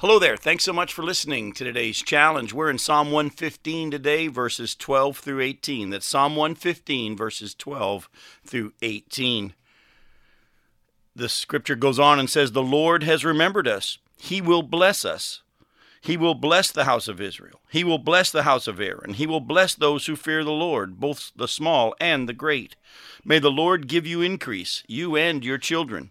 Hello there. Thanks so much for listening to today's challenge. We're in Psalm 115 today, verses 12 through 18. That's Psalm 115, verses 12 through 18. The scripture goes on and says, The Lord has remembered us. He will bless us. He will bless the house of Israel. He will bless the house of Aaron. He will bless those who fear the Lord, both the small and the great. May the Lord give you increase, you and your children.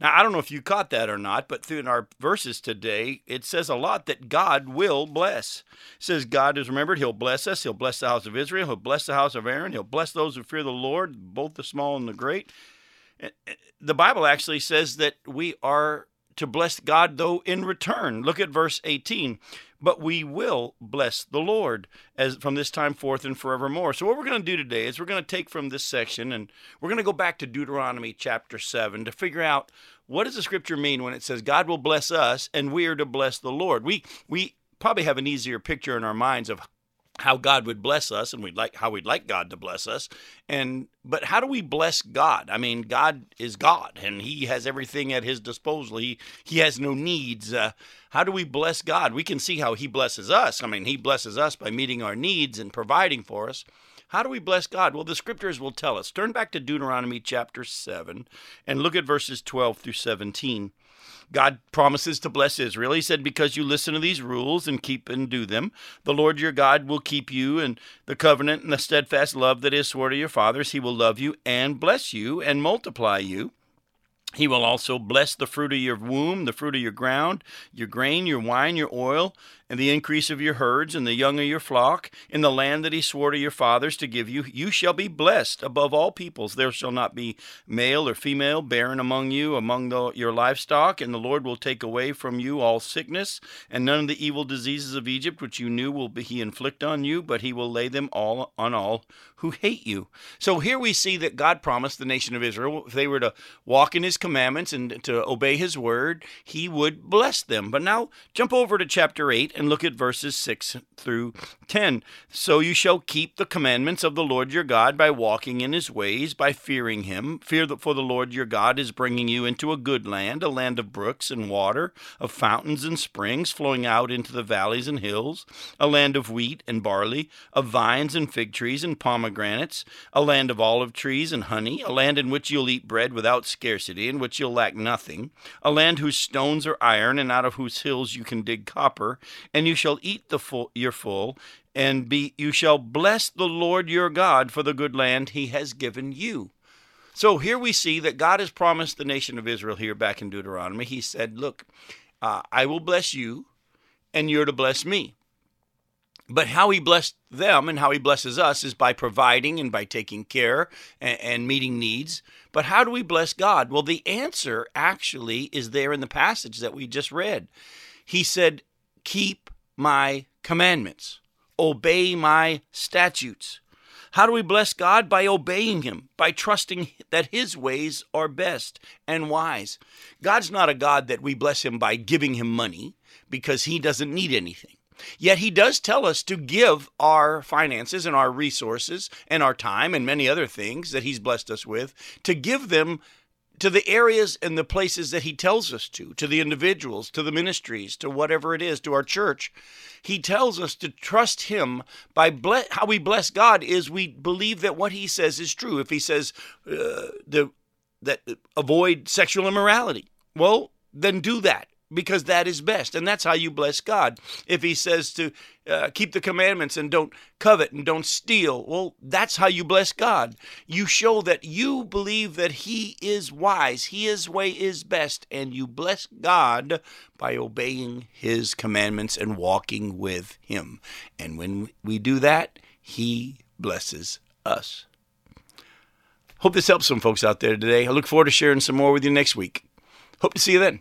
Now, I don't know if you caught that or not, but through our verses today, it says a lot that God will bless. It says God is remembered, He'll bless us, He'll bless the house of Israel, He'll bless the house of Aaron, He'll bless those who fear the Lord, both the small and the great. Eh, the Bible actually says that we are to bless God, though in return. Look at verse 18 but we will bless the Lord as from this time forth and forevermore. So what we're going to do today is we're going to take from this section and we're going to go back to Deuteronomy chapter 7 to figure out what does the scripture mean when it says God will bless us and we are to bless the Lord. We we probably have an easier picture in our minds of how God would bless us and we'd like how we'd like God to bless us and but how do we bless God? I mean God is God and he has everything at his disposal. He he has no needs. Uh, how do we bless God? We can see how he blesses us. I mean he blesses us by meeting our needs and providing for us. How do we bless God? Well, the scriptures will tell us. Turn back to Deuteronomy chapter 7 and look at verses 12 through 17. God promises to bless Israel. He said, Because you listen to these rules and keep and do them, the Lord your God will keep you, and the covenant and the steadfast love that is swore to your fathers, he will love you and bless you and multiply you. He will also bless the fruit of your womb, the fruit of your ground, your grain, your wine, your oil, and the increase of your herds, and the young of your flock, in the land that he swore to your fathers to give you. You shall be blessed above all peoples. There shall not be male or female barren among you, among the, your livestock, and the Lord will take away from you all sickness, and none of the evil diseases of Egypt which you knew will be, he inflict on you, but he will lay them all on all who hate you. So here we see that God promised the nation of Israel, if they were to walk in his commandments and to obey his word, he would bless them. But now jump over to chapter 8 and look at verses 6 through 10. So you shall keep the commandments of the Lord your God by walking in his ways, by fearing him. Fear that for the Lord your God is bringing you into a good land, a land of brooks and water, of fountains and springs flowing out into the valleys and hills, a land of wheat and barley, of vines and fig trees and pomegranates, a land of olive trees and honey, a land in which you'll eat bread without scarcity, in which you'll lack nothing, a land whose stones are iron and out of whose hills you can dig copper, and you shall eat the full, your full, and be you shall bless the Lord your God for the good land he has given you. So here we see that God has promised the nation of Israel here back in Deuteronomy. He said, Look, uh, I will bless you, and you're to bless me. But how he blessed them and how he blesses us is by providing and by taking care and, and, meeting needs. But how do we bless God? Well, the answer actually is there in the passage that we just read. He said, Keep my commandments, obey my statutes. How do we bless God? By obeying Him, by trusting that His ways are best and wise. God's not a God that we bless Him by giving Him money because He doesn't need anything. Yet He does tell us to give our finances and our resources and our time and many other things that He's blessed us with, to give them to the areas and the places that he tells us to, to the individuals, to the ministries, to whatever it is, to our church. He tells us to trust him by ble- how we bless God is we believe that what he says is true. If he says uh, the, that avoid sexual immorality, well, then do that because that is best. And that's how you bless God. If He says to uh, keep the commandments and don't covet and don't steal, well, that's how you bless God. You show that you believe that He is wise, His way is best, and you bless God by obeying His commandments and walking with Him. And when we do that, He blesses us. Hope this helps some folks out there today. I look forward to sharing some more with you next week. Hope to see you then.